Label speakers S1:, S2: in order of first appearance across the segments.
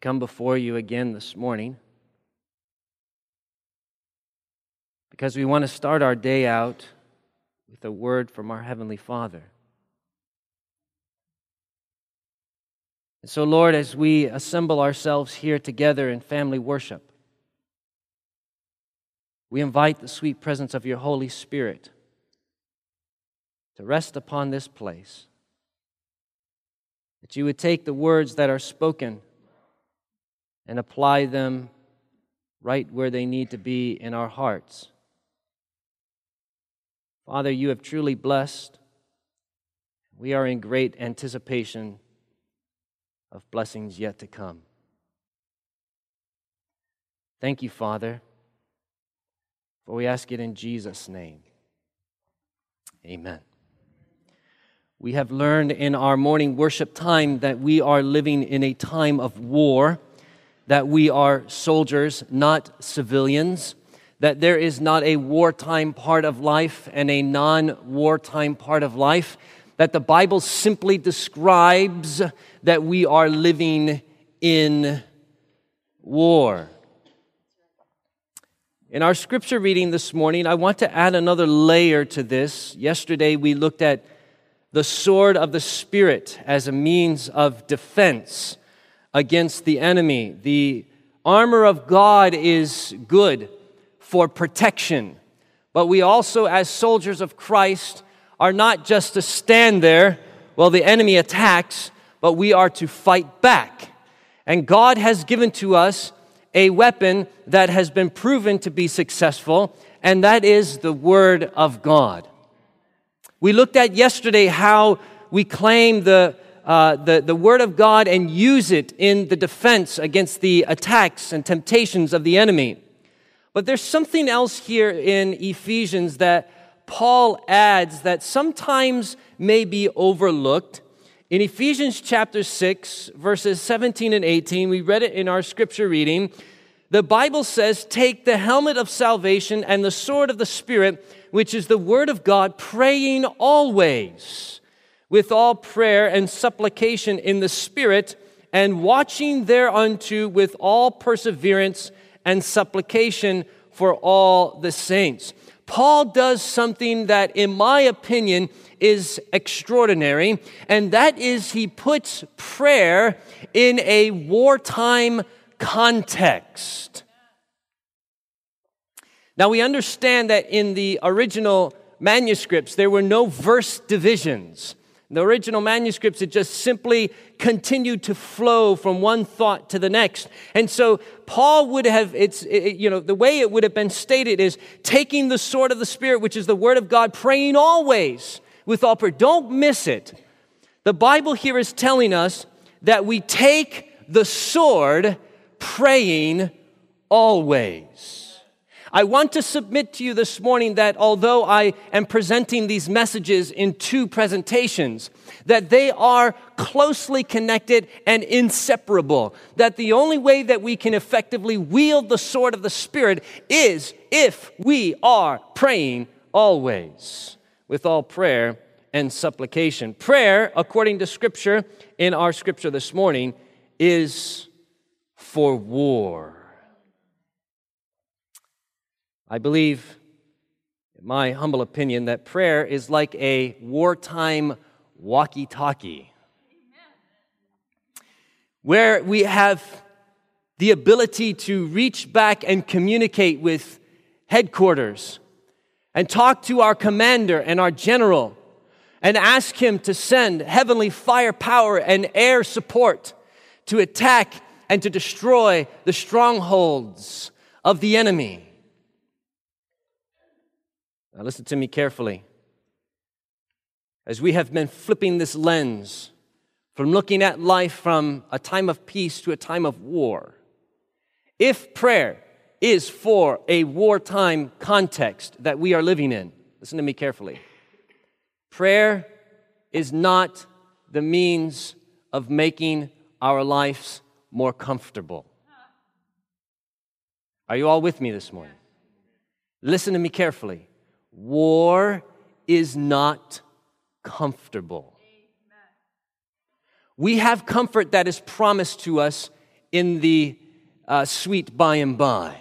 S1: Come before you again this morning because we want to start our day out with a word from our Heavenly Father. And so, Lord, as we assemble ourselves here together in family worship, we invite the sweet presence of your Holy Spirit to rest upon this place. That you would take the words that are spoken and apply them right where they need to be in our hearts. Father, you have truly blessed. We are in great anticipation of blessings yet to come. Thank you, Father, for we ask it in Jesus' name. Amen. We have learned in our morning worship time that we are living in a time of war, that we are soldiers, not civilians, that there is not a wartime part of life and a non wartime part of life, that the Bible simply describes that we are living in war. In our scripture reading this morning, I want to add another layer to this. Yesterday, we looked at the sword of the Spirit as a means of defense against the enemy. The armor of God is good for protection, but we also, as soldiers of Christ, are not just to stand there while the enemy attacks, but we are to fight back. And God has given to us a weapon that has been proven to be successful, and that is the Word of God. We looked at yesterday how we claim the, uh, the, the Word of God and use it in the defense against the attacks and temptations of the enemy. But there's something else here in Ephesians that Paul adds that sometimes may be overlooked. In Ephesians chapter 6, verses 17 and 18, we read it in our scripture reading. The Bible says, Take the helmet of salvation and the sword of the Spirit which is the Word of God, praying always with all prayer and supplication in the Spirit, and watching thereunto with all perseverance and supplication for all the saints. Paul does something that, in my opinion, is extraordinary, and that is he puts prayer in a wartime context. Now, we understand that in the original manuscripts, there were no verse divisions. The original manuscripts, it just simply continued to flow from one thought to the next. And so Paul would have, it's, it, you know, the way it would have been stated is taking the sword of the Spirit, which is the word of God, praying always with all prayer. Don't miss it. The Bible here is telling us that we take the sword praying always. I want to submit to you this morning that although I am presenting these messages in two presentations, that they are closely connected and inseparable. That the only way that we can effectively wield the sword of the Spirit is if we are praying always with all prayer and supplication. Prayer, according to Scripture, in our Scripture this morning, is for war. I believe, in my humble opinion, that prayer is like a wartime walkie talkie, where we have the ability to reach back and communicate with headquarters and talk to our commander and our general and ask him to send heavenly firepower and air support to attack and to destroy the strongholds of the enemy. Now, listen to me carefully. As we have been flipping this lens from looking at life from a time of peace to a time of war, if prayer is for a wartime context that we are living in, listen to me carefully. Prayer is not the means of making our lives more comfortable. Are you all with me this morning? Listen to me carefully. War is not comfortable. We have comfort that is promised to us in the uh, sweet by and by.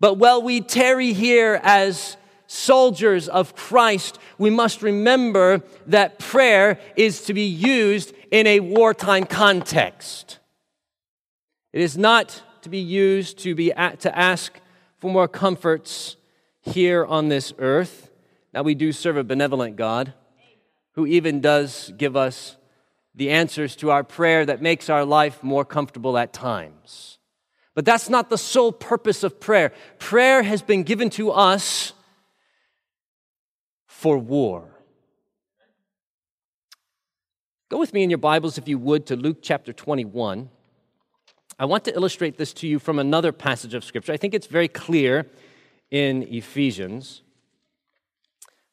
S1: But while we tarry here as soldiers of Christ, we must remember that prayer is to be used in a wartime context. It is not to be used to, be, to ask for more comforts here on this earth. Now, we do serve a benevolent God who even does give us the answers to our prayer that makes our life more comfortable at times. But that's not the sole purpose of prayer. Prayer has been given to us for war. Go with me in your Bibles, if you would, to Luke chapter 21. I want to illustrate this to you from another passage of Scripture. I think it's very clear in Ephesians.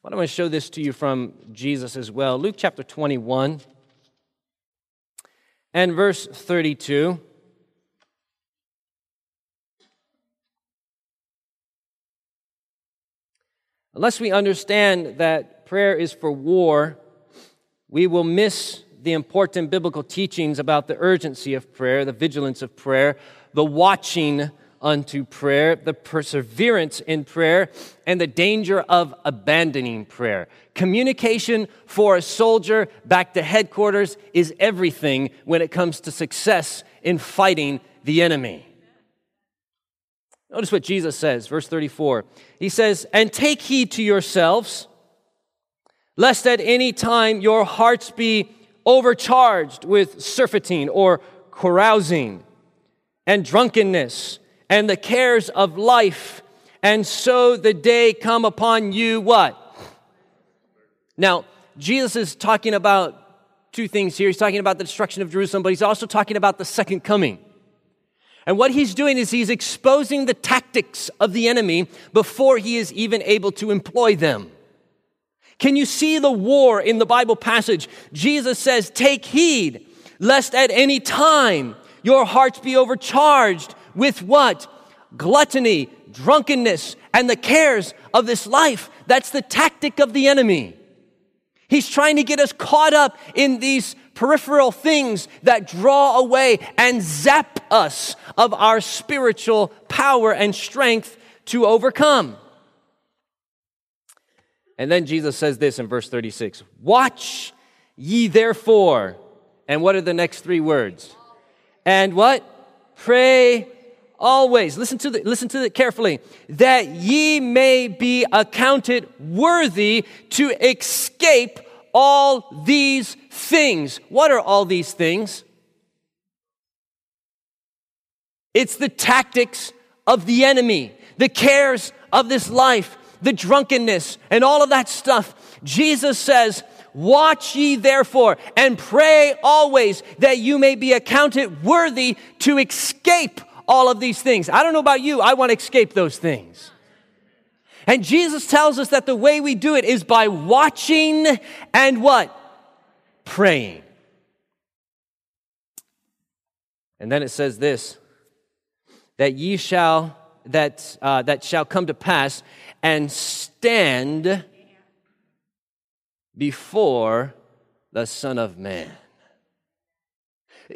S1: But I'm going to show this to you from Jesus as well. Luke chapter 21 and verse 32. Unless we understand that prayer is for war, we will miss the important biblical teachings about the urgency of prayer, the vigilance of prayer, the watching unto prayer, the perseverance in prayer, and the danger of abandoning prayer. Communication for a soldier back to headquarters is everything when it comes to success in fighting the enemy. Notice what Jesus says, verse 34. He says, And take heed to yourselves, lest at any time your hearts be overcharged with surfeiting or carousing and drunkenness and the cares of life, and so the day come upon you what? Now, Jesus is talking about two things here. He's talking about the destruction of Jerusalem, but he's also talking about the second coming. And what he's doing is he's exposing the tactics of the enemy before he is even able to employ them. Can you see the war in the Bible passage? Jesus says, Take heed, lest at any time your hearts be overcharged with what? Gluttony, drunkenness, and the cares of this life. That's the tactic of the enemy. He's trying to get us caught up in these peripheral things that draw away and zap us of our spiritual power and strength to overcome. And then Jesus says this in verse 36 Watch ye therefore. And what are the next three words? And what? Pray always. Listen to, the, listen to it carefully. That ye may be accounted worthy to escape all these things. What are all these things? It's the tactics of the enemy, the cares of this life, the drunkenness, and all of that stuff. Jesus says, Watch ye therefore and pray always that you may be accounted worthy to escape all of these things. I don't know about you, I want to escape those things. And Jesus tells us that the way we do it is by watching and what? Praying. And then it says this that ye shall that uh, that shall come to pass and stand before the Son of Man.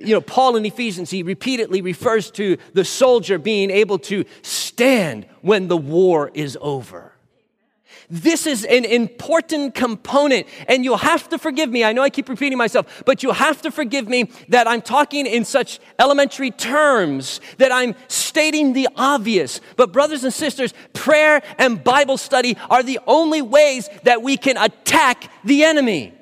S1: You know, Paul in Ephesians, he repeatedly refers to the soldier being able to stand when the war is over. This is an important component, and you'll have to forgive me. I know I keep repeating myself, but you'll have to forgive me that I'm talking in such elementary terms, that I'm stating the obvious. But, brothers and sisters, prayer and Bible study are the only ways that we can attack the enemy.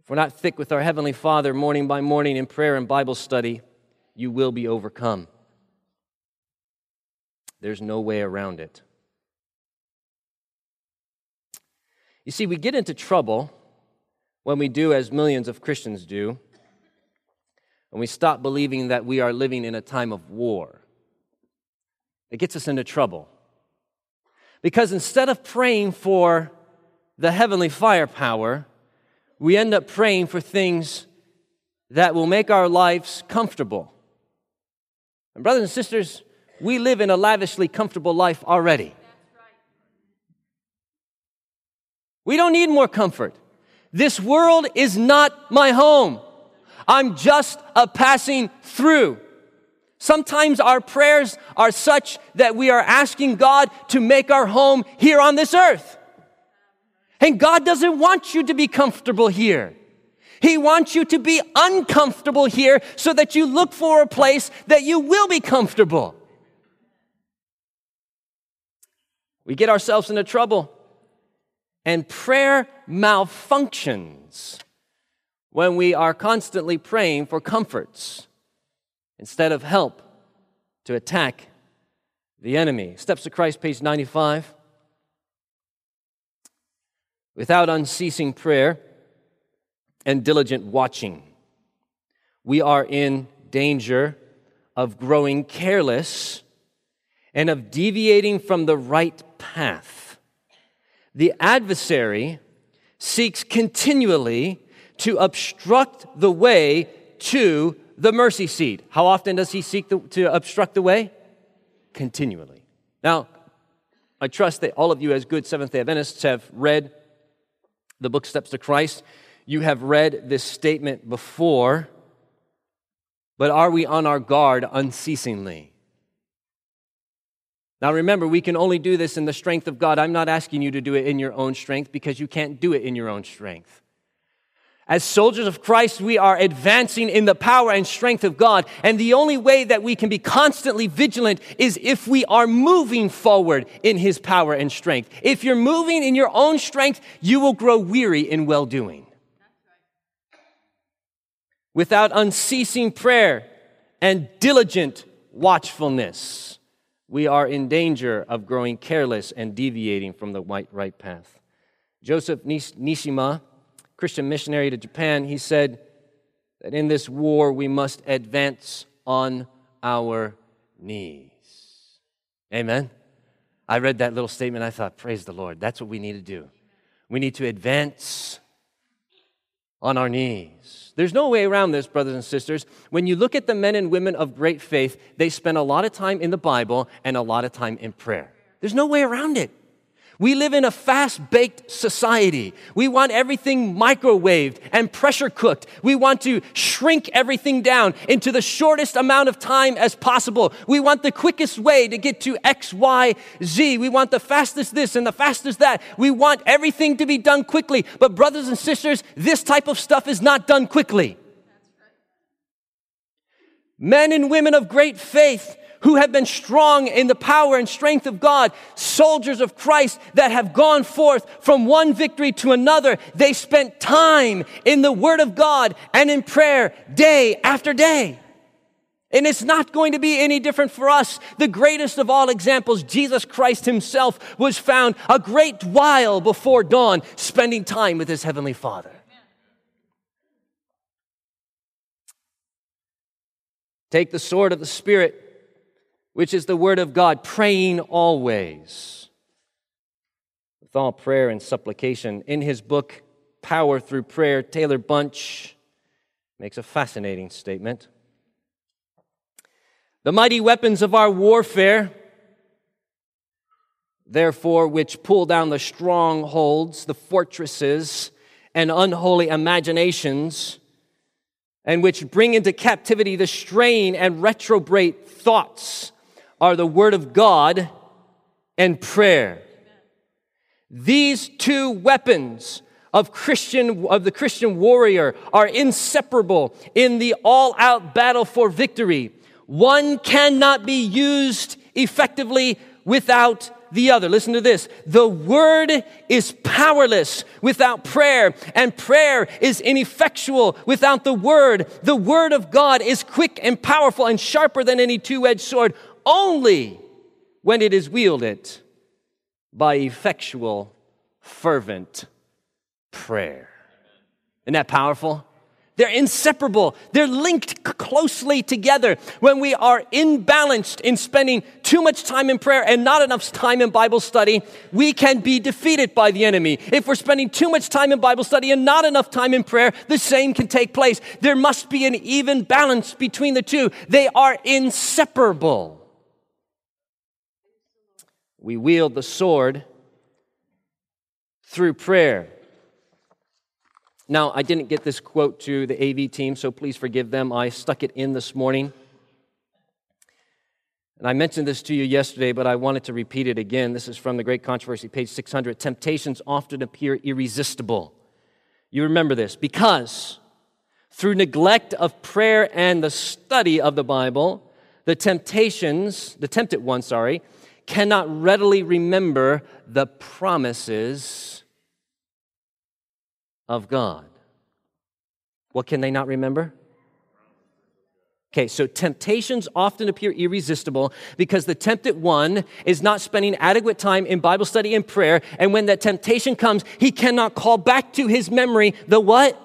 S1: If we're not thick with our Heavenly Father morning by morning in prayer and Bible study, you will be overcome. There's no way around it. You see, we get into trouble when we do as millions of Christians do, when we stop believing that we are living in a time of war. It gets us into trouble. Because instead of praying for the heavenly firepower, we end up praying for things that will make our lives comfortable. And, brothers and sisters, we live in a lavishly comfortable life already. We don't need more comfort. This world is not my home. I'm just a passing through. Sometimes our prayers are such that we are asking God to make our home here on this earth. And God doesn't want you to be comfortable here. He wants you to be uncomfortable here so that you look for a place that you will be comfortable. We get ourselves into trouble, and prayer malfunctions when we are constantly praying for comforts instead of help to attack the enemy. Steps of Christ, page 95. Without unceasing prayer and diligent watching, we are in danger of growing careless and of deviating from the right path. The adversary seeks continually to obstruct the way to the mercy seat. How often does he seek the, to obstruct the way? Continually. Now, I trust that all of you, as good Seventh day Adventists, have read the book Steps to Christ. You have read this statement before, but are we on our guard unceasingly? Now remember, we can only do this in the strength of God. I'm not asking you to do it in your own strength because you can't do it in your own strength. As soldiers of Christ, we are advancing in the power and strength of God. And the only way that we can be constantly vigilant is if we are moving forward in His power and strength. If you're moving in your own strength, you will grow weary in well doing. Without unceasing prayer and diligent watchfulness, we are in danger of growing careless and deviating from the white right path. Joseph Neesima, Christian missionary to Japan, he said that in this war we must advance on our knees. Amen. I read that little statement. I thought, praise the Lord. That's what we need to do. We need to advance on our knees. There's no way around this, brothers and sisters. When you look at the men and women of great faith, they spend a lot of time in the Bible and a lot of time in prayer. There's no way around it. We live in a fast baked society. We want everything microwaved and pressure cooked. We want to shrink everything down into the shortest amount of time as possible. We want the quickest way to get to X, Y, Z. We want the fastest this and the fastest that. We want everything to be done quickly. But, brothers and sisters, this type of stuff is not done quickly. Men and women of great faith who have been strong in the power and strength of God, soldiers of Christ that have gone forth from one victory to another. They spent time in the Word of God and in prayer day after day. And it's not going to be any different for us. The greatest of all examples, Jesus Christ Himself, was found a great while before dawn, spending time with His Heavenly Father. Take the sword of the Spirit which is the Word of God, praying always with all prayer and supplication. In his book, Power Through Prayer, Taylor Bunch makes a fascinating statement. The mighty weapons of our warfare, therefore, which pull down the strongholds, the fortresses, and unholy imaginations, and which bring into captivity the straying and retrograde thoughts are the Word of God and prayer. These two weapons of Christian of the Christian warrior are inseparable in the all-out battle for victory. One cannot be used effectively without the other. Listen to this. The word is powerless without prayer, and prayer is ineffectual without the word. The word of God is quick and powerful and sharper than any two edged sword, only when it is wielded by effectual, fervent prayer. Isn't that powerful? They're inseparable. They're linked closely together. When we are imbalanced in spending too much time in prayer and not enough time in Bible study, we can be defeated by the enemy. If we're spending too much time in Bible study and not enough time in prayer, the same can take place. There must be an even balance between the two. They are inseparable. We wield the sword through prayer. Now, I didn't get this quote to the AV team, so please forgive them. I stuck it in this morning. And I mentioned this to you yesterday, but I wanted to repeat it again. This is from the Great Controversy, page 600. Temptations often appear irresistible. You remember this because through neglect of prayer and the study of the Bible, the temptations, the tempted one, sorry, cannot readily remember the promises of God. What can they not remember? Okay, so temptations often appear irresistible because the tempted one is not spending adequate time in Bible study and prayer. And when that temptation comes, he cannot call back to his memory the what?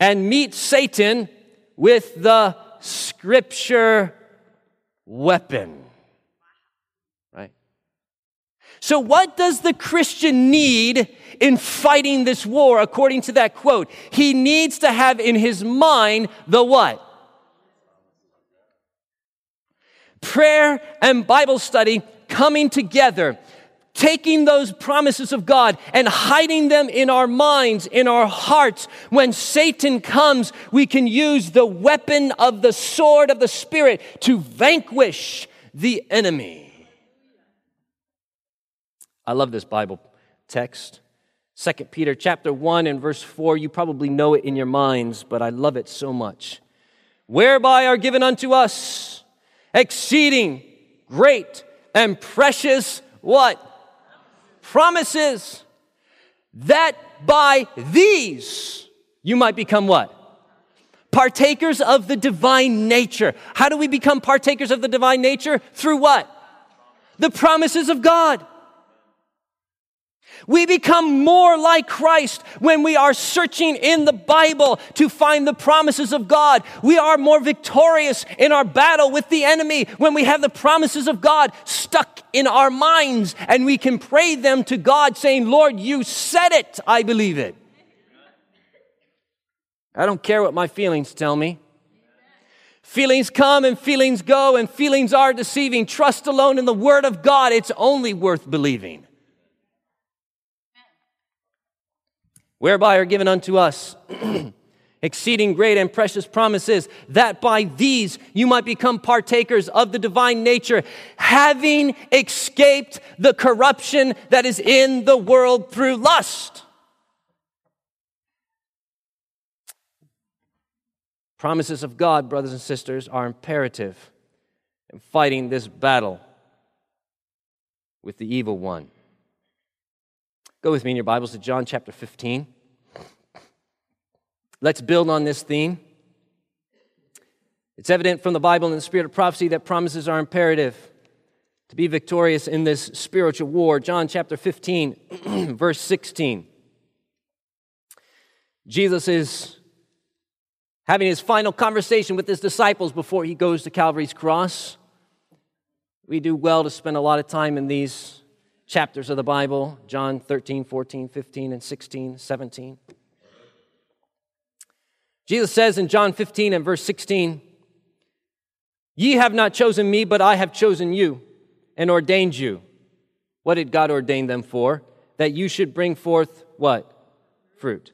S1: And meet Satan with the scripture weapon. Right? So, what does the Christian need in fighting this war, according to that quote? He needs to have in his mind the what? Prayer and Bible study coming together, taking those promises of God and hiding them in our minds, in our hearts. When Satan comes, we can use the weapon of the sword of the Spirit to vanquish the enemy. I love this Bible text. 2 Peter chapter 1 and verse 4, you probably know it in your minds, but I love it so much. Whereby are given unto us exceeding great and precious what? Promises that by these you might become what? Partakers of the divine nature. How do we become partakers of the divine nature? Through what? The promises of God. We become more like Christ when we are searching in the Bible to find the promises of God. We are more victorious in our battle with the enemy when we have the promises of God stuck in our minds and we can pray them to God saying, Lord, you said it. I believe it. I don't care what my feelings tell me. Feelings come and feelings go, and feelings are deceiving. Trust alone in the Word of God. It's only worth believing. Whereby are given unto us exceeding great and precious promises, that by these you might become partakers of the divine nature, having escaped the corruption that is in the world through lust. Promises of God, brothers and sisters, are imperative in fighting this battle with the evil one. Go with me in your Bibles to John chapter 15. Let's build on this theme. It's evident from the Bible and the spirit of prophecy that promises are imperative to be victorious in this spiritual war. John chapter 15, verse 16. Jesus is having his final conversation with his disciples before he goes to Calvary's cross. We do well to spend a lot of time in these chapters of the Bible John 13, 14, 15, and 16, 17. Jesus says in John 15 and verse 16, Ye have not chosen me, but I have chosen you and ordained you. What did God ordain them for? That you should bring forth what? Fruit.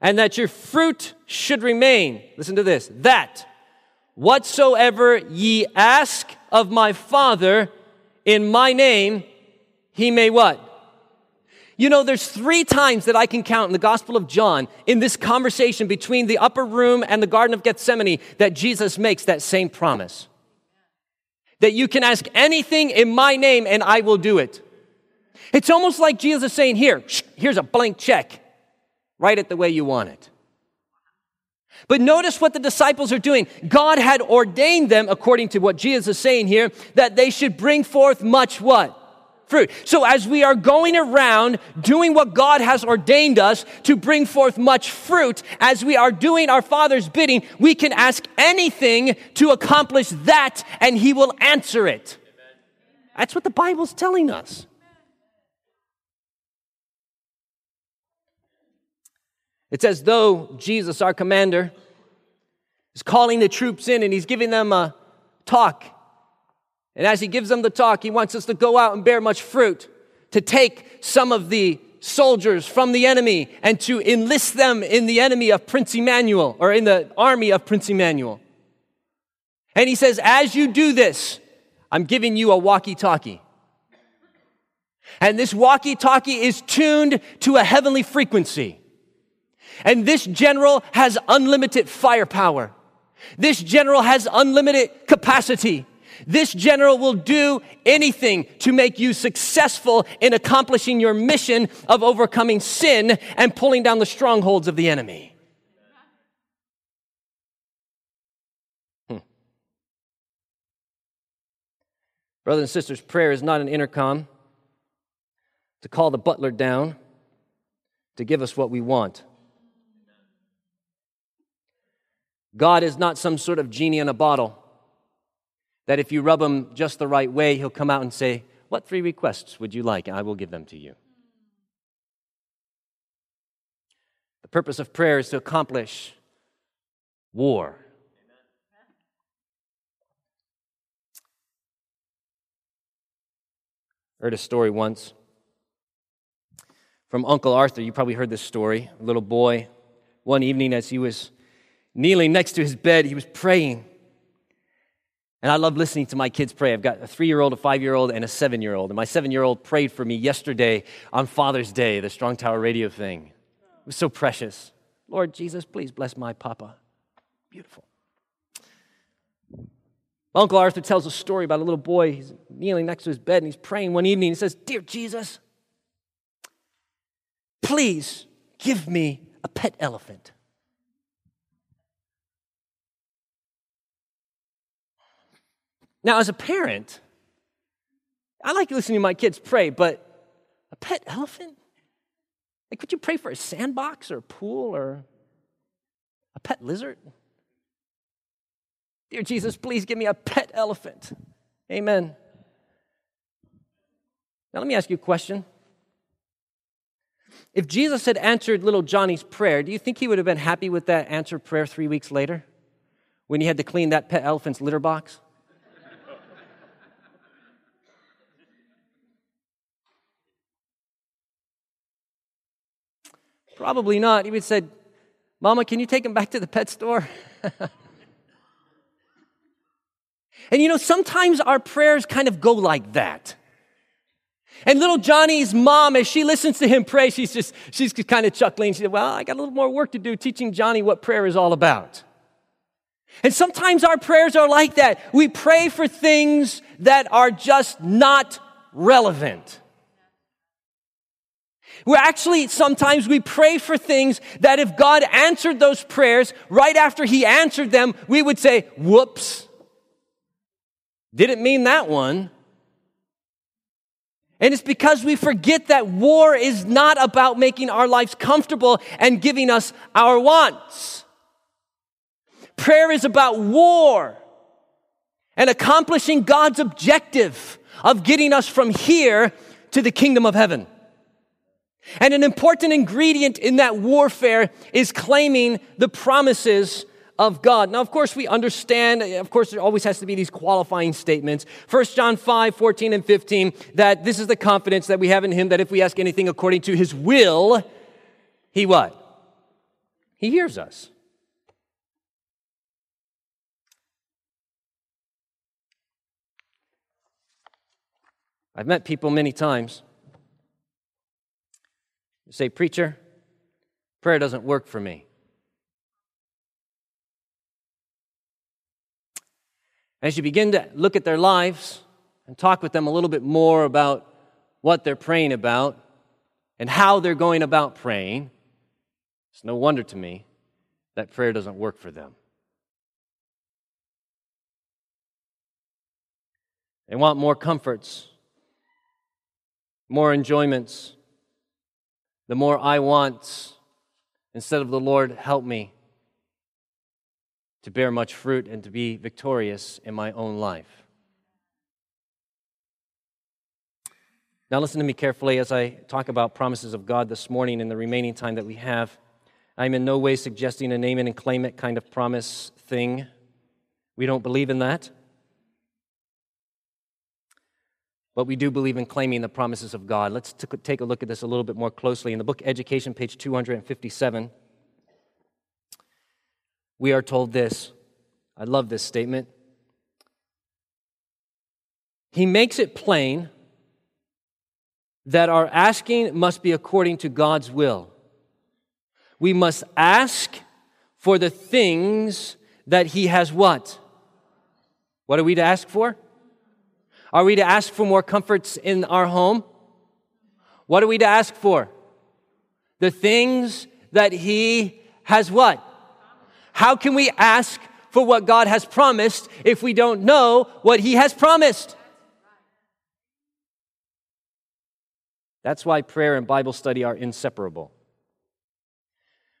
S1: And that your fruit should remain. Listen to this. That whatsoever ye ask of my Father in my name, he may what? You know, there's three times that I can count in the Gospel of John in this conversation between the upper room and the Garden of Gethsemane that Jesus makes that same promise. That you can ask anything in my name and I will do it. It's almost like Jesus is saying, Here, here's a blank check. Write it the way you want it. But notice what the disciples are doing. God had ordained them, according to what Jesus is saying here, that they should bring forth much what? Fruit. So as we are going around doing what God has ordained us to bring forth much fruit, as we are doing our Father's bidding, we can ask anything to accomplish that and He will answer it. That's what the Bible's telling us. It's as though Jesus, our commander, is calling the troops in and he's giving them a talk and as he gives them the talk, he wants us to go out and bear much fruit, to take some of the soldiers from the enemy and to enlist them in the enemy of Prince Emmanuel or in the army of Prince Emmanuel. And he says, As you do this, I'm giving you a walkie talkie. And this walkie talkie is tuned to a heavenly frequency. And this general has unlimited firepower. This general has unlimited capacity. This general will do anything to make you successful in accomplishing your mission of overcoming sin and pulling down the strongholds of the enemy. Hmm. Brothers and sisters, prayer is not an intercom to call the butler down to give us what we want. God is not some sort of genie in a bottle that if you rub him just the right way, he'll come out and say, What three requests would you like? And I will give them to you. The purpose of prayer is to accomplish war. I heard a story once from Uncle Arthur. You probably heard this story. A little boy, one evening as he was kneeling next to his bed, he was praying. And I love listening to my kids pray. I've got a three year old, a five year old, and a seven year old. And my seven year old prayed for me yesterday on Father's Day, the Strong Tower radio thing. It was so precious. Lord Jesus, please bless my papa. Beautiful. My Uncle Arthur tells a story about a little boy. He's kneeling next to his bed and he's praying one evening. He says, Dear Jesus, please give me a pet elephant. Now, as a parent, I like listening to my kids pray, but a pet elephant? Like, could you pray for a sandbox or a pool or a pet lizard? Dear Jesus, please give me a pet elephant. Amen. Now, let me ask you a question. If Jesus had answered little Johnny's prayer, do you think he would have been happy with that answered prayer three weeks later when he had to clean that pet elephant's litter box? Probably not. He would have said, Mama, can you take him back to the pet store? and you know, sometimes our prayers kind of go like that. And little Johnny's mom, as she listens to him pray, she's just, she's kind of chuckling. She said, Well, I got a little more work to do teaching Johnny what prayer is all about. And sometimes our prayers are like that. We pray for things that are just not relevant. We're actually, sometimes we pray for things that if God answered those prayers right after He answered them, we would say, whoops, didn't mean that one. And it's because we forget that war is not about making our lives comfortable and giving us our wants. Prayer is about war and accomplishing God's objective of getting us from here to the kingdom of heaven. And an important ingredient in that warfare is claiming the promises of God. Now, of course, we understand, of course, there always has to be these qualifying statements. 1 John 5, 14 and 15, that this is the confidence that we have in him that if we ask anything according to his will, he what? He hears us. I've met people many times you say, Preacher, prayer doesn't work for me. As you begin to look at their lives and talk with them a little bit more about what they're praying about and how they're going about praying, it's no wonder to me that prayer doesn't work for them. They want more comforts, more enjoyments, the more I want, instead of the Lord, help me to bear much fruit and to be victorious in my own life. Now, listen to me carefully as I talk about promises of God this morning in the remaining time that we have. I'm in no way suggesting a name it and claim it kind of promise thing. We don't believe in that. But we do believe in claiming the promises of God. Let's t- take a look at this a little bit more closely. In the book Education, page 257, we are told this. I love this statement. He makes it plain that our asking must be according to God's will. We must ask for the things that He has what? What are we to ask for? Are we to ask for more comforts in our home? What are we to ask for? The things that He has what? How can we ask for what God has promised if we don't know what He has promised? That's why prayer and Bible study are inseparable.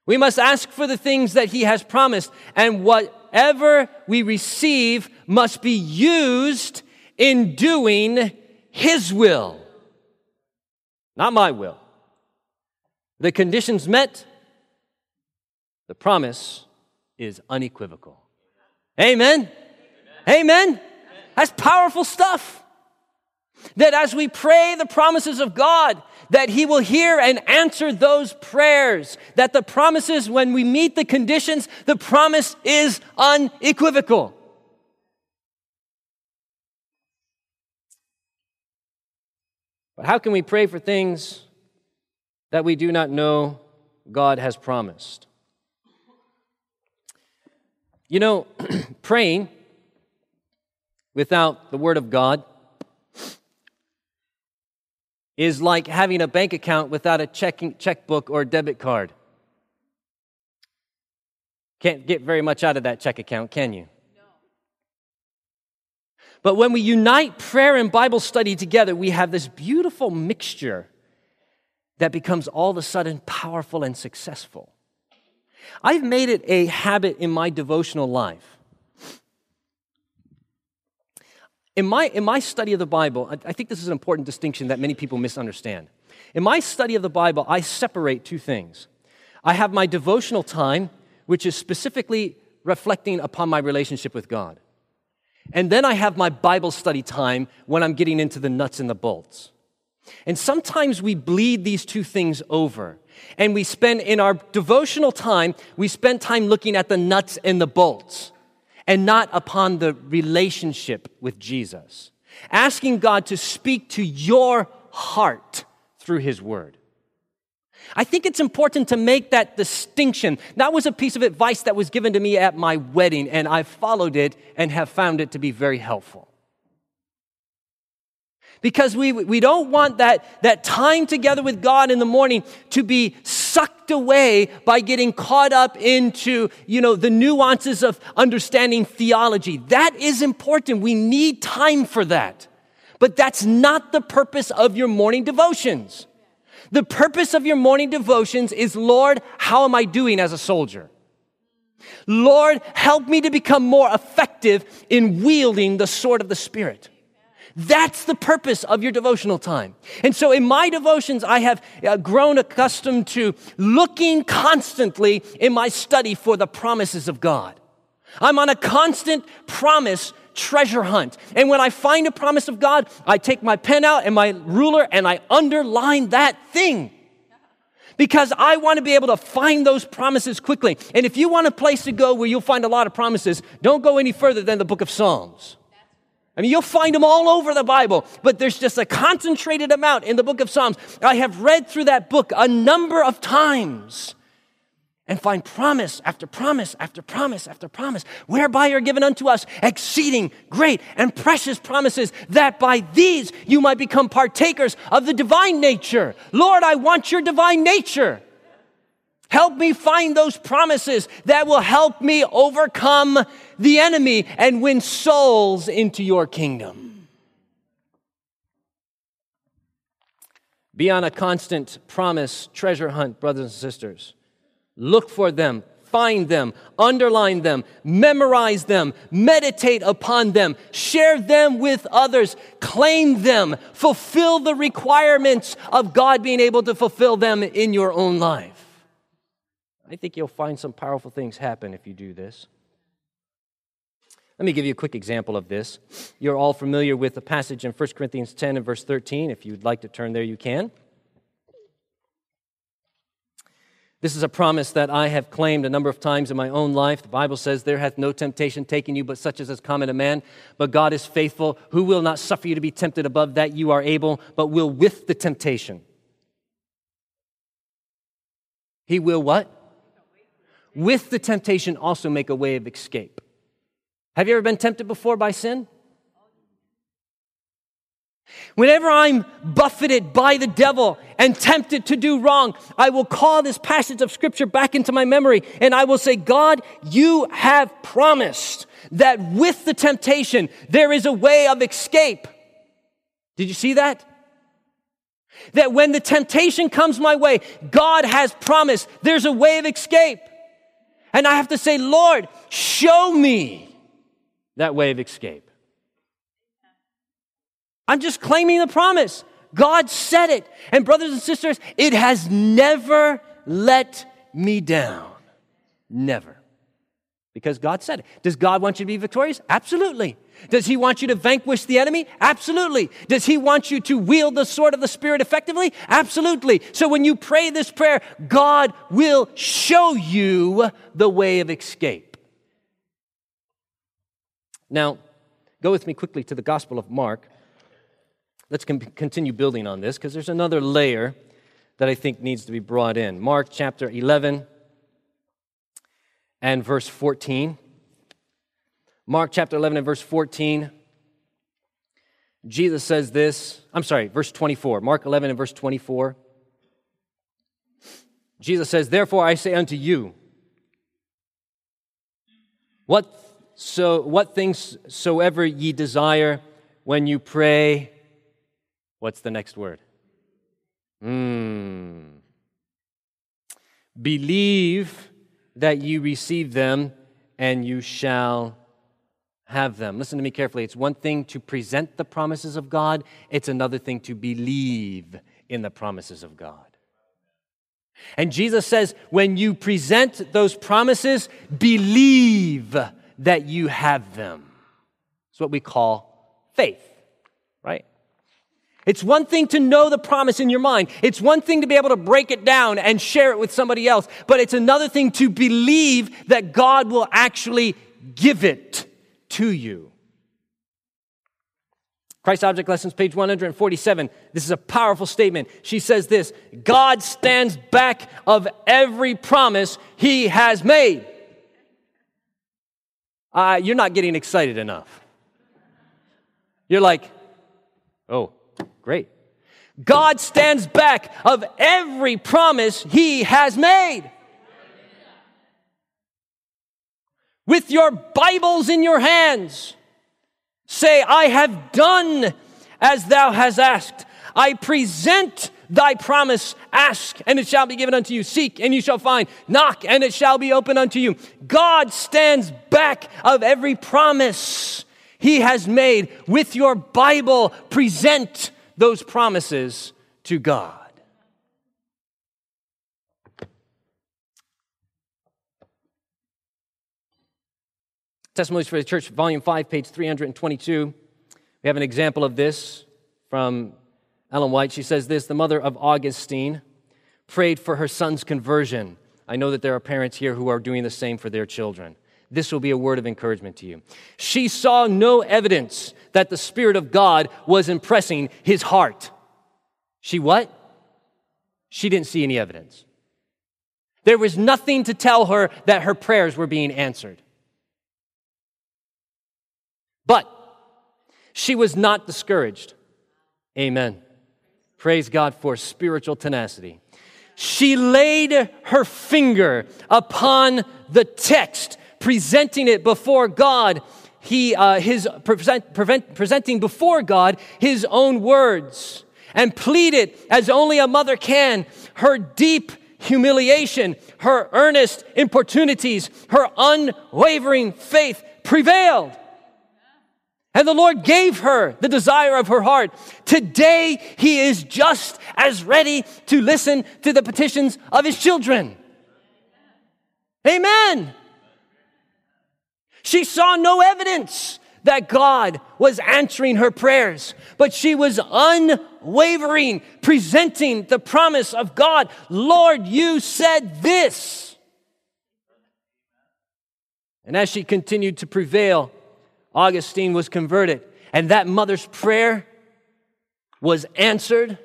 S1: We must ask for the things that He has promised, and whatever we receive must be used in doing His will, not my will. The conditions met, the promise is unequivocal. Amen. Amen. Amen. That's powerful stuff. That as we pray the promises of God, that He will hear and answer those prayers. That the promises, when we meet the conditions, the promise is unequivocal. But how can we pray for things that we do not know God has promised? You know, praying without the Word of God is like having a bank account without a checking, checkbook or debit card. Can't get very much out of that check account, can you? But when we unite prayer and Bible study together, we have this beautiful mixture that becomes all of a sudden powerful and successful. I've made it a habit in my devotional life In my, in my study of the Bible, I, I think this is an important distinction that many people misunderstand. In my study of the Bible, I separate two things. I have my devotional time, which is specifically reflecting upon my relationship with God. And then I have my Bible study time when I'm getting into the nuts and the bolts. And sometimes we bleed these two things over. And we spend in our devotional time, we spend time looking at the nuts and the bolts and not upon the relationship with Jesus. Asking God to speak to your heart through His Word. I think it's important to make that distinction. That was a piece of advice that was given to me at my wedding, and I followed it and have found it to be very helpful. Because we, we don't want that, that time together with God in the morning to be sucked away by getting caught up into, you know, the nuances of understanding theology. That is important. We need time for that. But that's not the purpose of your morning devotions. The purpose of your morning devotions is, Lord, how am I doing as a soldier? Lord, help me to become more effective in wielding the sword of the Spirit. That's the purpose of your devotional time. And so in my devotions, I have uh, grown accustomed to looking constantly in my study for the promises of God. I'm on a constant promise treasure hunt. And when I find a promise of God, I take my pen out and my ruler and I underline that thing. Because I want to be able to find those promises quickly. And if you want a place to go where you'll find a lot of promises, don't go any further than the book of Psalms. I mean, you'll find them all over the Bible, but there's just a concentrated amount in the book of Psalms. I have read through that book a number of times and find promise after promise after promise after promise, whereby are given unto us exceeding great and precious promises, that by these you might become partakers of the divine nature. Lord, I want your divine nature. Help me find those promises that will help me overcome the enemy and win souls into your kingdom. Be on a constant promise treasure hunt, brothers and sisters. Look for them, find them, underline them, memorize them, meditate upon them, share them with others, claim them, fulfill the requirements of God being able to fulfill them in your own life. I think you'll find some powerful things happen if you do this. Let me give you a quick example of this. You're all familiar with the passage in 1 Corinthians 10 and verse 13. If you'd like to turn there, you can. This is a promise that I have claimed a number of times in my own life. The Bible says, There hath no temptation taken you but such as is common to man. But God is faithful, who will not suffer you to be tempted above that you are able, but will with the temptation. He will what? With the temptation also make a way of escape. Have you ever been tempted before by sin? Whenever I'm buffeted by the devil and tempted to do wrong, I will call this passage of scripture back into my memory and I will say, God, you have promised that with the temptation, there is a way of escape. Did you see that? That when the temptation comes my way, God has promised there's a way of escape. And I have to say, Lord, show me that way of escape. I'm just claiming the promise. God said it. And, brothers and sisters, it has never let me down. Never. Because God said it. Does God want you to be victorious? Absolutely. Does He want you to vanquish the enemy? Absolutely. Does He want you to wield the sword of the Spirit effectively? Absolutely. So when you pray this prayer, God will show you the way of escape. Now, go with me quickly to the Gospel of Mark. Let's continue building on this because there's another layer that I think needs to be brought in. Mark chapter 11 and verse 14. Mark chapter 11 and verse 14. Jesus says this, I'm sorry, verse 24. Mark 11 and verse 24. Jesus says, Therefore I say unto you, what, so, what things soever ye desire when you pray, What's the next word? Hmm. Believe that you receive them and you shall have them. Listen to me carefully. It's one thing to present the promises of God, it's another thing to believe in the promises of God. And Jesus says, when you present those promises, believe that you have them. It's what we call faith? It's one thing to know the promise in your mind. It's one thing to be able to break it down and share it with somebody else. But it's another thing to believe that God will actually give it to you. Christ Object Lessons, page 147. This is a powerful statement. She says this God stands back of every promise he has made. Uh, you're not getting excited enough. You're like, oh, Great. God stands back of every promise he has made. With your Bibles in your hands, say, I have done as thou hast asked. I present thy promise. Ask, and it shall be given unto you. Seek, and you shall find. Knock, and it shall be opened unto you. God stands back of every promise he has made. With your Bible, present those promises to God. Testimonies for the Church, Volume 5, page 322. We have an example of this from Ellen White. She says this The mother of Augustine prayed for her son's conversion. I know that there are parents here who are doing the same for their children. This will be a word of encouragement to you. She saw no evidence that the Spirit of God was impressing his heart. She what? She didn't see any evidence. There was nothing to tell her that her prayers were being answered. But she was not discouraged. Amen. Praise God for spiritual tenacity. She laid her finger upon the text, presenting it before God he, uh, his present, prevent, presenting before God his own words and pleaded as only a mother can her deep humiliation, her earnest importunities, her unwavering faith prevailed. And the Lord gave her the desire of her heart. Today, He is just as ready to listen to the petitions of His children. Amen. She saw no evidence that God was answering her prayers, but she was unwavering, presenting the promise of God Lord, you said this. And as she continued to prevail, Augustine was converted, and that mother's prayer was answered,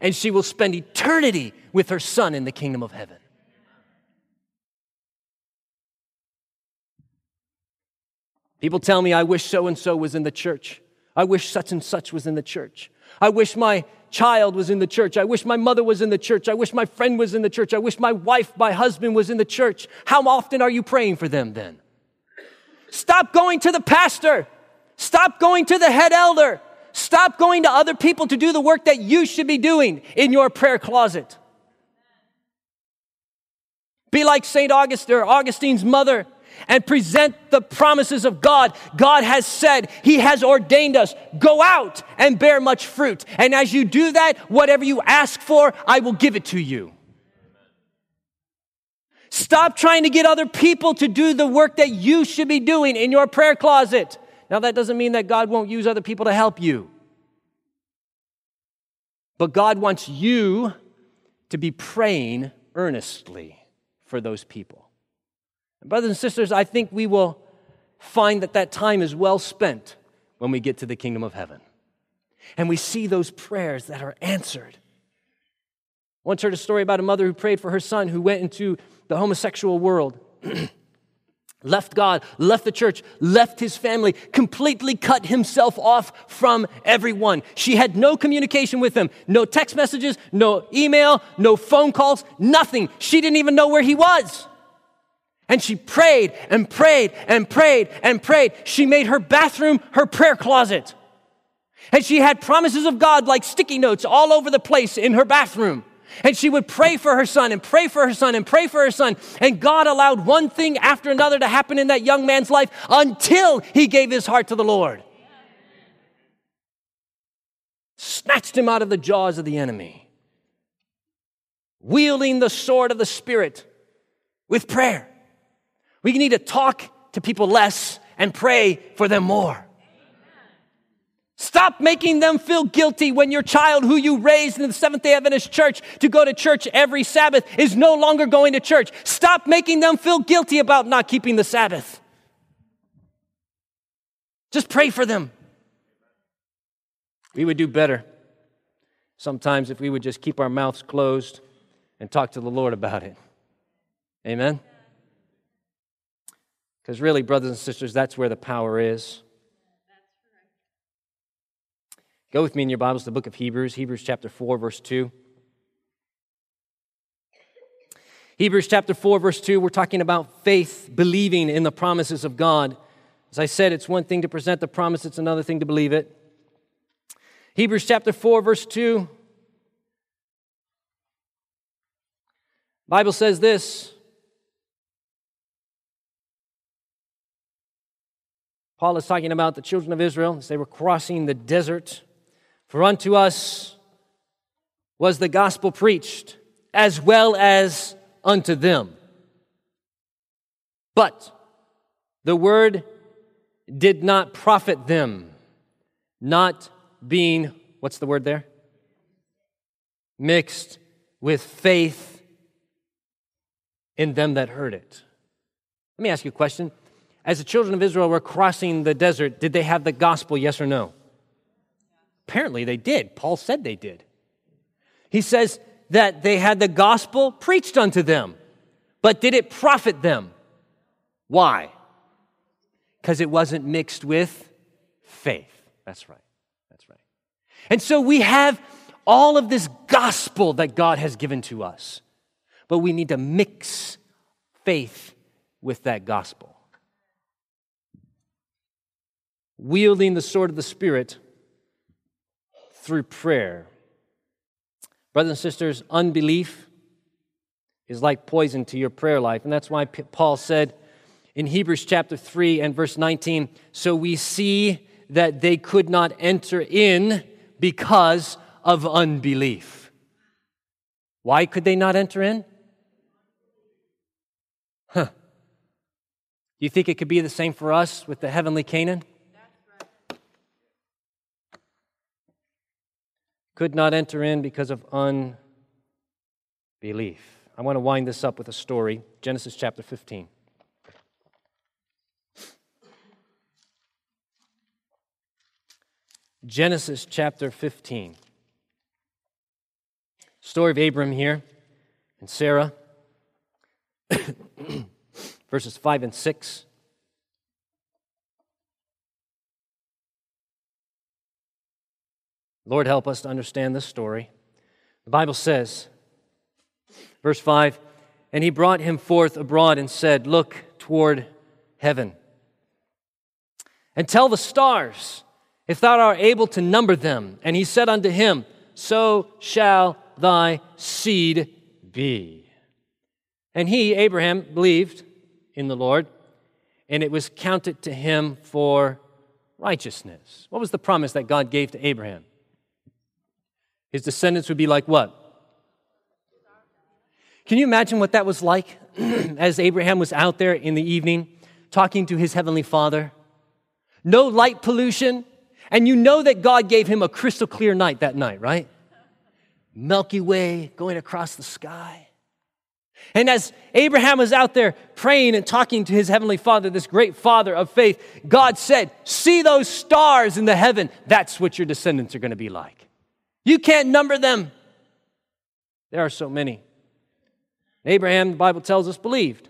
S1: and she will spend eternity with her son in the kingdom of heaven. People tell me, I wish so and so was in the church. I wish such and such was in the church. I wish my child was in the church. I wish my mother was in the church. I wish my friend was in the church. I wish my wife, my husband was in the church. How often are you praying for them then? Stop going to the pastor. Stop going to the head elder. Stop going to other people to do the work that you should be doing in your prayer closet. Be like St. Augustine Augustine's mother and present the promises of God. God has said, He has ordained us. Go out and bear much fruit. And as you do that, whatever you ask for, I will give it to you. Stop trying to get other people to do the work that you should be doing in your prayer closet. Now, that doesn't mean that God won't use other people to help you. But God wants you to be praying earnestly for those people. Brothers and sisters, I think we will find that that time is well spent when we get to the kingdom of heaven. And we see those prayers that are answered. Once heard a story about a mother who prayed for her son who went into the homosexual world. left God, left the church, left his family, completely cut himself off from everyone. She had no communication with him, no text messages, no email, no phone calls, nothing. She didn't even know where he was. And she prayed and prayed and prayed and prayed. She made her bathroom her prayer closet. And she had promises of God like sticky notes all over the place in her bathroom. And she would pray for her son and pray for her son and pray for her son. And God allowed one thing after another to happen in that young man's life until he gave his heart to the Lord. Snatched him out of the jaws of the enemy. Wielding the sword of the Spirit with prayer. We need to talk to people less and pray for them more. Stop making them feel guilty when your child, who you raised in the Seventh day Adventist church to go to church every Sabbath, is no longer going to church. Stop making them feel guilty about not keeping the Sabbath. Just pray for them. We would do better sometimes if we would just keep our mouths closed and talk to the Lord about it. Amen? Because really, brothers and sisters, that's where the power is. Go with me in your Bibles the book of Hebrews, Hebrews chapter 4, verse 2. Hebrews chapter 4, verse 2, we're talking about faith, believing in the promises of God. As I said, it's one thing to present the promise, it's another thing to believe it. Hebrews chapter 4, verse 2. Bible says this. Paul is talking about the children of Israel as they were crossing the desert. For unto us was the gospel preached, as well as unto them. But the word did not profit them, not being, what's the word there? Mixed with faith in them that heard it. Let me ask you a question. As the children of Israel were crossing the desert, did they have the gospel, yes or no? Apparently they did. Paul said they did. He says that they had the gospel preached unto them, but did it profit them? Why? Because it wasn't mixed with faith. That's right. That's right. And so we have all of this gospel that God has given to us, but we need to mix faith with that gospel. Wielding the sword of the Spirit through prayer. Brothers and sisters, unbelief is like poison to your prayer life. And that's why Paul said in Hebrews chapter 3 and verse 19 so we see that they could not enter in because of unbelief. Why could they not enter in? Huh. Do you think it could be the same for us with the heavenly Canaan? Could not enter in because of unbelief. I want to wind this up with a story Genesis chapter 15. Genesis chapter 15. Story of Abram here and Sarah. verses 5 and 6. Lord, help us to understand this story. The Bible says, verse 5 And he brought him forth abroad and said, Look toward heaven, and tell the stars, if thou art able to number them. And he said unto him, So shall thy seed be. And he, Abraham, believed in the Lord, and it was counted to him for righteousness. What was the promise that God gave to Abraham? His descendants would be like what? Can you imagine what that was like as Abraham was out there in the evening talking to his heavenly father? No light pollution, and you know that God gave him a crystal clear night that night, right? Milky Way going across the sky. And as Abraham was out there praying and talking to his heavenly father, this great father of faith, God said, See those stars in the heaven. That's what your descendants are going to be like. You can't number them. There are so many. Abraham, the Bible tells us, believed,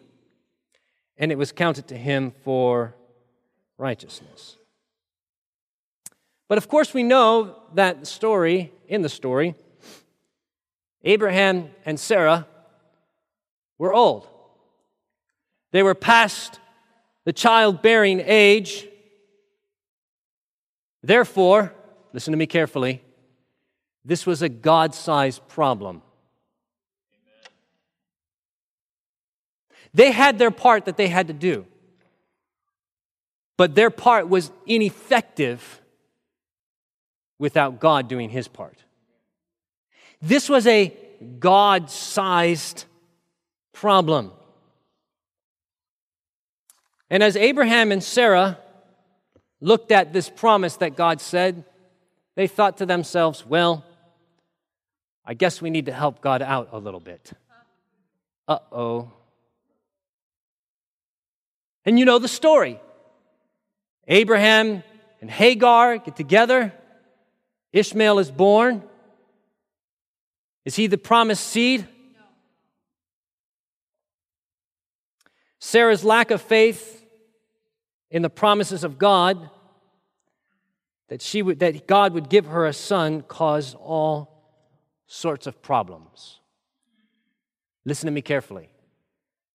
S1: and it was counted to him for righteousness. But of course, we know that story, in the story, Abraham and Sarah were old. They were past the childbearing age. Therefore, listen to me carefully, this was a God sized problem. They had their part that they had to do, but their part was ineffective without God doing his part. This was a God sized problem. And as Abraham and Sarah looked at this promise that God said, they thought to themselves, well, I guess we need to help God out a little bit. Uh oh. And you know the story. Abraham and Hagar get together. Ishmael is born. Is he the promised seed? Sarah's lack of faith in the promises of God that, she would, that God would give her a son caused all sorts of problems. Listen to me carefully.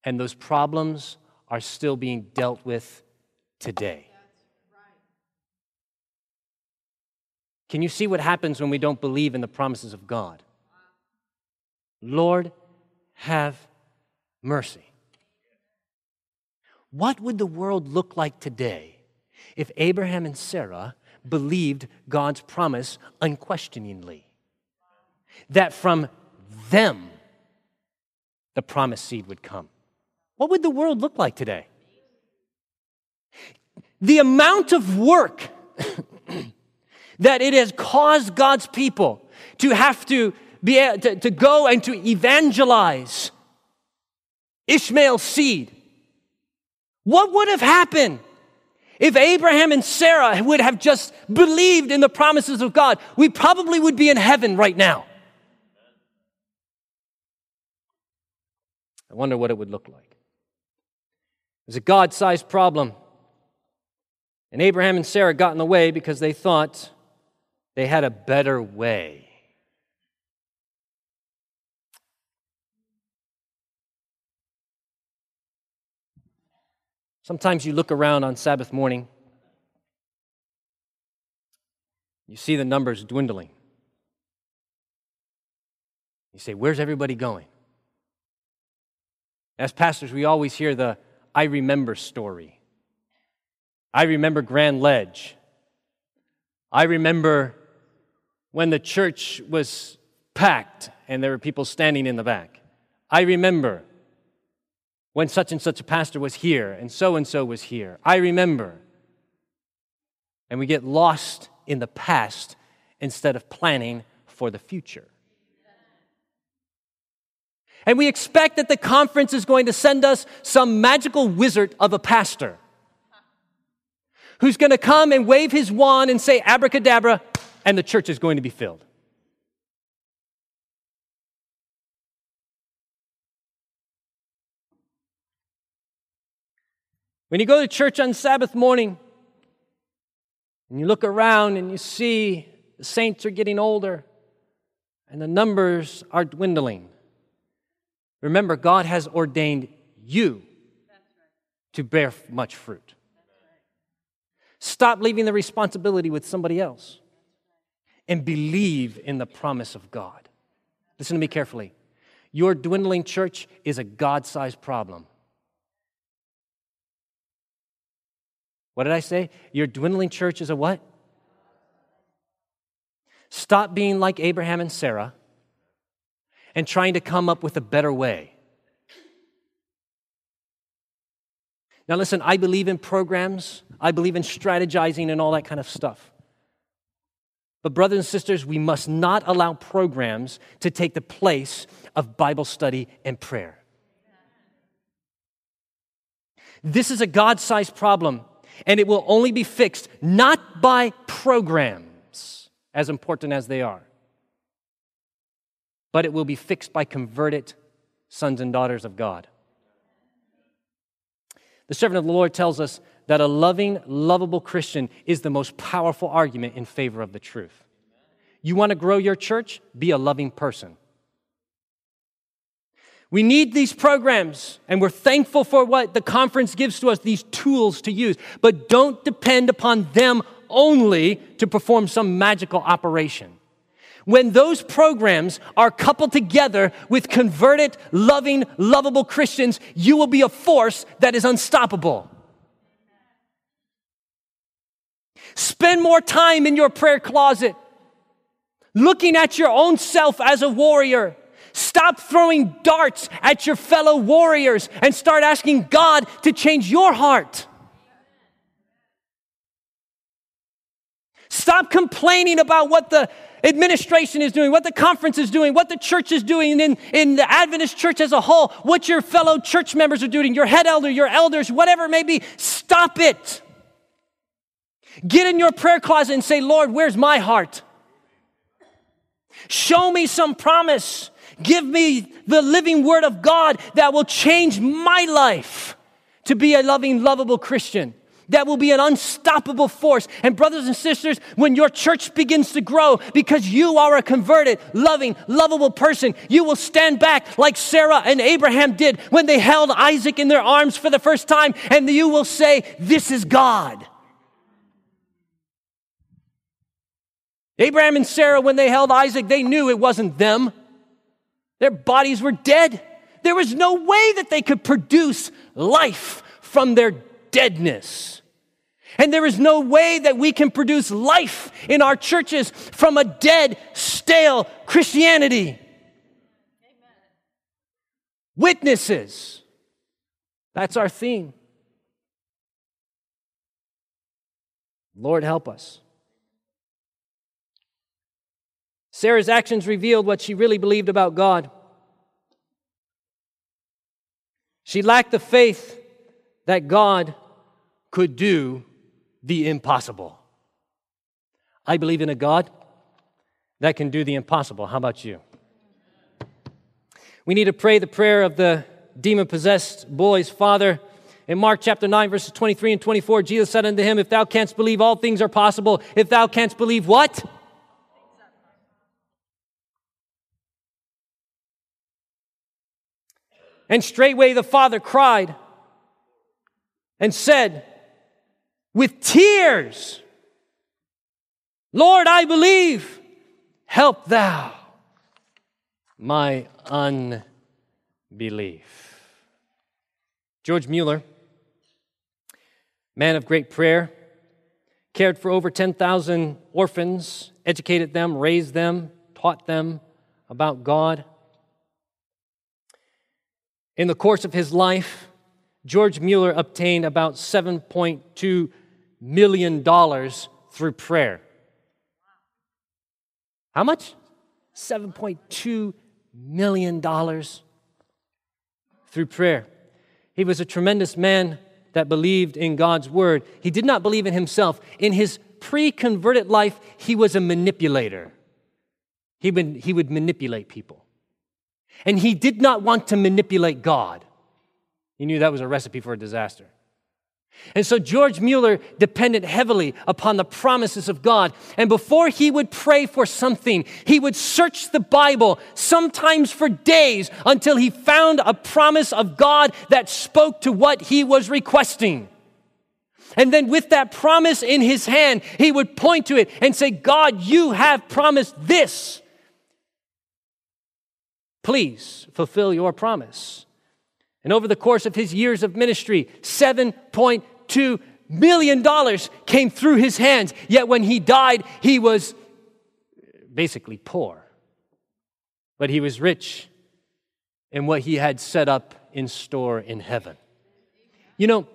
S1: And those problems are still being dealt with today. Can you see what happens when we don't believe in the promises of God? Lord, have mercy. What would the world look like today if Abraham and Sarah believed God's promise unquestioningly? That from them the promised seed would come. What would the world look like today? The amount of work that it has caused God's people to have to be eh, to, to go and to evangelize Ishmael's seed what would have happened if Abraham and Sarah would have just believed in the promises of God? We probably would be in heaven right now. I wonder what it would look like. It was a God sized problem. And Abraham and Sarah got in the way because they thought they had a better way. Sometimes you look around on Sabbath morning, you see the numbers dwindling. You say, Where's everybody going? As pastors, we always hear the I remember story. I remember Grand Ledge. I remember when the church was packed and there were people standing in the back. I remember. when such and such a pastor was here and so and so was here. I remember. And we get lost in the past instead of planning for the future. And we expect that the conference is going to send us some magical wizard of a pastor who's going to come and wave his wand and say abracadabra, and the church is going to be filled. When you go to church on Sabbath morning and you look around and you see the saints are getting older and the numbers are dwindling, remember, God has ordained you to bear much fruit. Stop leaving the responsibility with somebody else and believe in the promise of God. Listen to me carefully. Your dwindling church is a God sized problem. What did I say? Your dwindling church is a what? Stop being like Abraham and Sarah and trying to come up with a better way. Now, listen, I believe in programs, I believe in strategizing and all that kind of stuff. But, brothers and sisters, we must not allow programs to take the place of Bible study and prayer. This is a God sized problem and it will only be fixed not by programs, as important as they are, but it will be fixed by converted sons and daughters of God. The servant of the Lord tells us that a loving, lovable Christian is the most powerful argument in favor of the truth. You want to grow your church? Be a loving person. We need these programs, and we're thankful for what the conference gives to us, these tools to use. But don't depend upon them only to perform some magical operation. When those programs are coupled together with converted, loving, lovable Christians, you will be a force that is unstoppable. Spend more time in your prayer closet, looking at your own self as a warrior Stop throwing darts at your fellow warriors and start asking God to change your heart. Stop complaining about what the administration is doing, what the conference is doing, what the church is doing in, in the Adventist church as a whole, what your fellow church members are doing, your head elder, your elders, whatever it may be. Stop it. Get in your prayer closet and say, Lord, where's my heart? Show me some promise. Give me the living word of God that will change my life to be a loving, lovable Christian. That will be an unstoppable force. And, brothers and sisters, when your church begins to grow because you are a converted, loving, lovable person, you will stand back like Sarah and Abraham did when they held Isaac in their arms for the first time, and you will say, This is God. Abraham and Sarah, when they held Isaac, they knew it wasn't them. Their bodies were dead. There was no way that they could produce life from their deadness. And there is no way that we can produce life in our churches from a dead, stale Christianity. Amen. Witnesses. That's our theme. Lord, help us. Sarah's actions revealed what she really believed about God. She lacked the faith that God could do the impossible. I believe in a God that can do the impossible. How about you? We need to pray the prayer of the demon possessed boy's father. In Mark chapter 9, verses 23 and 24, Jesus said unto him, If thou canst believe, all things are possible. If thou canst believe, what? And straightway the father cried and said, with tears, Lord, I believe, help thou my unbelief. George Mueller, man of great prayer, cared for over 10,000 orphans, educated them, raised them, taught them about God. In the course of his life, George Mueller obtained about $7.2 million dollars through prayer. How much? $7.2 million through prayer. He was a tremendous man that believed in God's word. He did not believe in himself. In his pre converted life, he was a manipulator. He would, he would manipulate people. And he did not want to manipulate God. He knew that was a recipe for a disaster. And so George Mueller depended heavily upon the promises of God. And before he would pray for something, he would search the Bible, sometimes for days, until he found a promise of God that spoke to what he was requesting. And then, with that promise in his hand, he would point to it and say, God, you have promised this. Please fulfill your promise. And over the course of his years of ministry, 7.2 million dollars came through his hands. Yet when he died, he was basically poor. But he was rich in what he had set up in store in heaven. You know,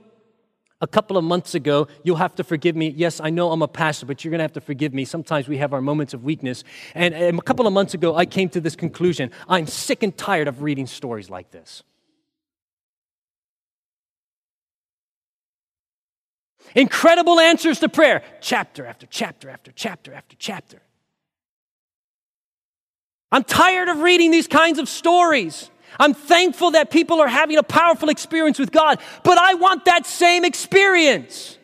S1: a couple of months ago, you'll have to forgive me. Yes, I know I'm a pastor, but you're going to have to forgive me. Sometimes we have our moments of weakness. And a couple of months ago, I came to this conclusion I'm sick and tired of reading stories like this. Incredible answers to prayer, chapter after chapter after chapter after chapter. I'm tired of reading these kinds of stories. I'm thankful that people are having a powerful experience with God, but I want that same experience.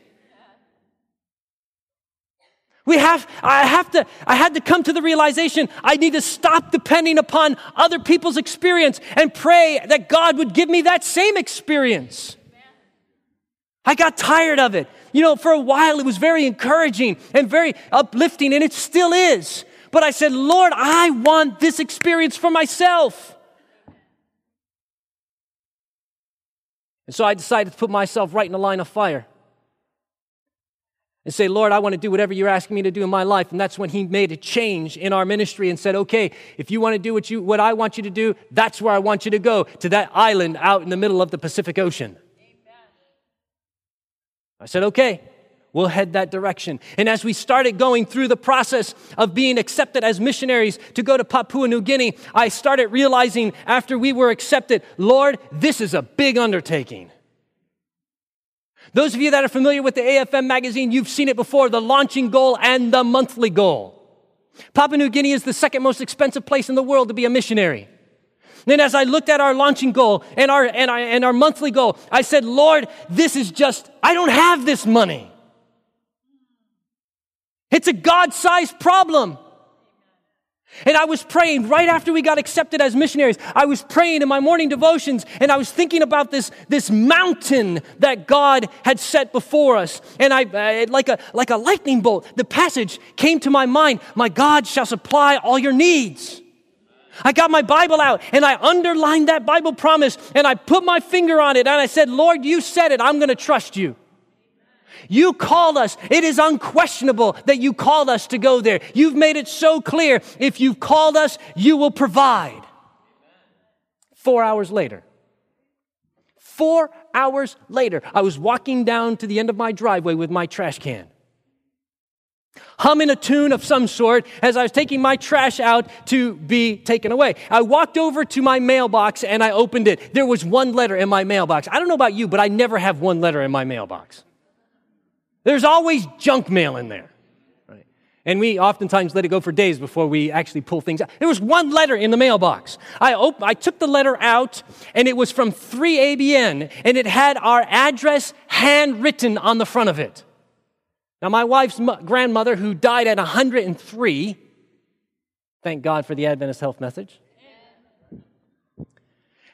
S1: We have, I have to, I had to come to the realization I need to stop depending upon other people's experience and pray that God would give me that same experience. I got tired of it. You know, for a while it was very encouraging and very uplifting, and it still is. But I said, Lord, I want this experience for myself. And so I decided to put myself right in the line of fire and say, Lord, I want to do whatever you're asking me to do in my life. And that's when he made a change in our ministry and said, okay, if you want to do what, you, what I want you to do, that's where I want you to go, to that island out in the middle of the Pacific Ocean. I said, okay, we'll head that direction. And as we started going through the process of being accepted as missionaries to go to Papua New Guinea, I started realizing after we were accepted, Lord, this is a big undertaking. Those of you that are familiar with the AFM magazine, you've seen it before the launching goal and the monthly goal. Papua New Guinea is the second most expensive place in the world to be a missionary. Then, as I looked at our launching goal and our, and, our, and our monthly goal, I said, Lord, this is just, I don't have this money. It's a God sized problem. And I was praying right after we got accepted as missionaries. I was praying in my morning devotions and I was thinking about this, this mountain that God had set before us. And I, uh, like, a, like a lightning bolt, the passage came to my mind My God shall supply all your needs. I got my Bible out and I underlined that Bible promise and I put my finger on it and I said, Lord, you said it. I'm going to trust you. You called us. It is unquestionable that you called us to go there. You've made it so clear. If you've called us, you will provide. Four hours later, four hours later, I was walking down to the end of my driveway with my trash can, humming a tune of some sort as I was taking my trash out to be taken away. I walked over to my mailbox and I opened it. There was one letter in my mailbox. I don't know about you, but I never have one letter in my mailbox. There's always junk mail in there. And we oftentimes let it go for days before we actually pull things out. There was one letter in the mailbox. I, op- I took the letter out, and it was from 3ABN, and it had our address handwritten on the front of it. Now, my wife's grandmother, who died at 103, thank God for the Adventist health message,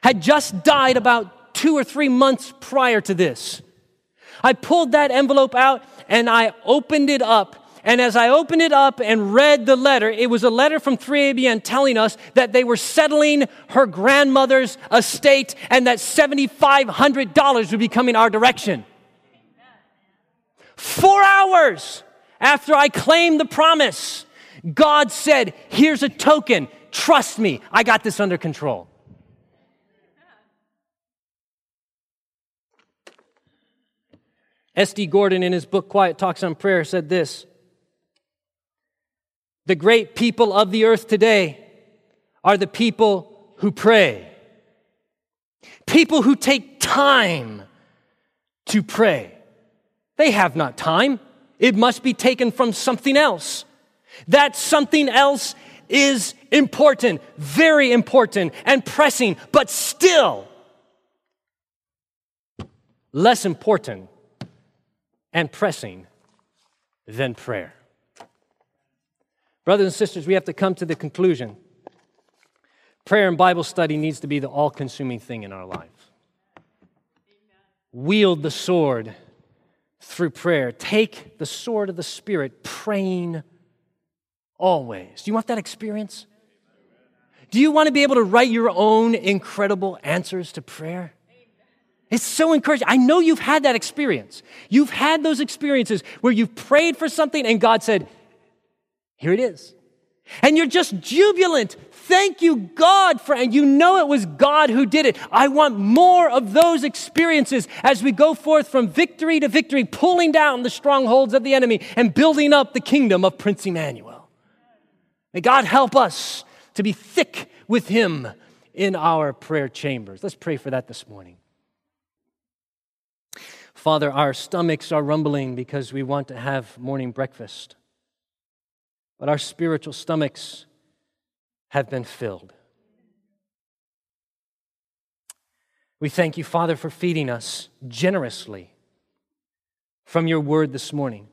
S1: had just died about two or three months prior to this. I pulled that envelope out and I opened it up. And as I opened it up and read the letter, it was a letter from 3ABN telling us that they were settling her grandmother's estate and that $7,500 would be coming our direction. Four hours after I claimed the promise, God said, Here's a token. Trust me, I got this under control. S.D. Gordon, in his book Quiet Talks on Prayer, said this The great people of the earth today are the people who pray, people who take time to pray. They have not time, it must be taken from something else. That something else is important, very important, and pressing, but still less important and pressing than prayer. Brothers and sisters, we have to come to the conclusion prayer and Bible study needs to be the all consuming thing in our life. Wield the sword through prayer. Take the sword of the Spirit, praying always. Do you want that experience? Do you want to be able to write your own incredible answers to prayer? It's so encouraging. I know you've had that experience. You've had those experiences where you've prayed for something and God said, Here it is. And you're just jubilant. Thank you, God, for, and you know it was God who did it. I want more of those experiences as we go forth from victory to victory, pulling down the strongholds of the enemy and building up the kingdom of Prince Emmanuel. May God help us to be thick with Him in our prayer chambers. Let's pray for that this morning. Father, our stomachs are rumbling because we want to have morning breakfast, but our spiritual stomachs have been filled. We thank you, Father, for feeding us generously from your word this morning.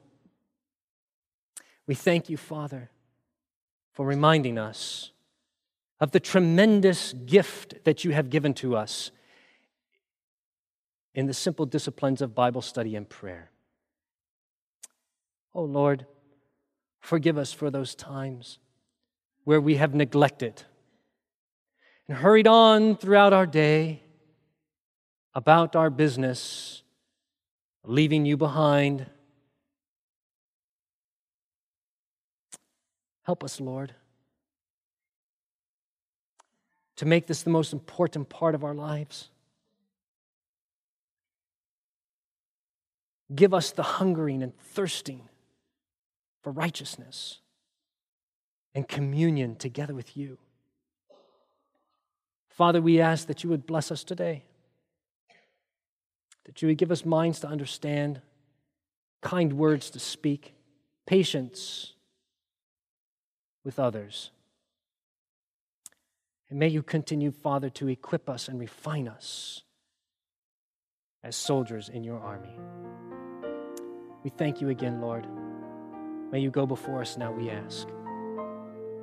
S1: We thank you, Father, for reminding us of the tremendous gift that you have given to us in the simple disciplines of Bible study and prayer. Oh Lord, forgive us for those times where we have neglected and hurried on throughout our day about our business, leaving you behind Help us, Lord, to make this the most important part of our lives. Give us the hungering and thirsting for righteousness and communion together with you. Father, we ask that you would bless us today, that you would give us minds to understand, kind words to speak, patience with others. And may you continue, Father, to equip us and refine us as soldiers in your army. We thank you again, Lord. May you go before us now, we ask.